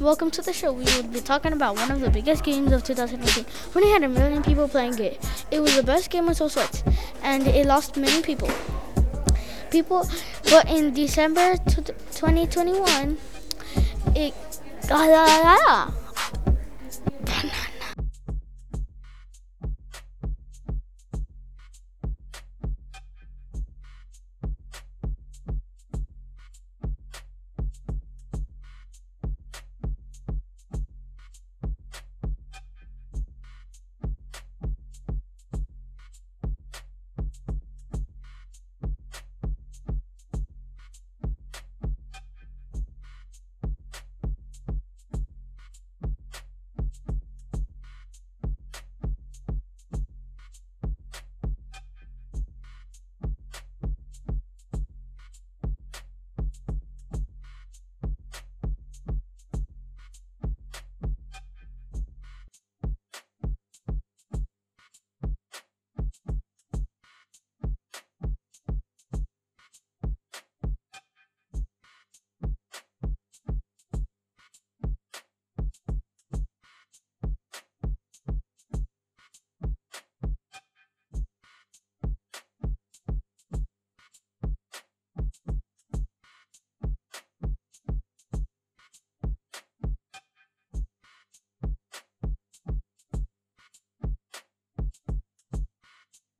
Welcome to the show. We will be talking about one of the biggest games of 2018 when it had a million people playing it. It was the best game of all sorts, and it lost many people. People, but in December 2021, it.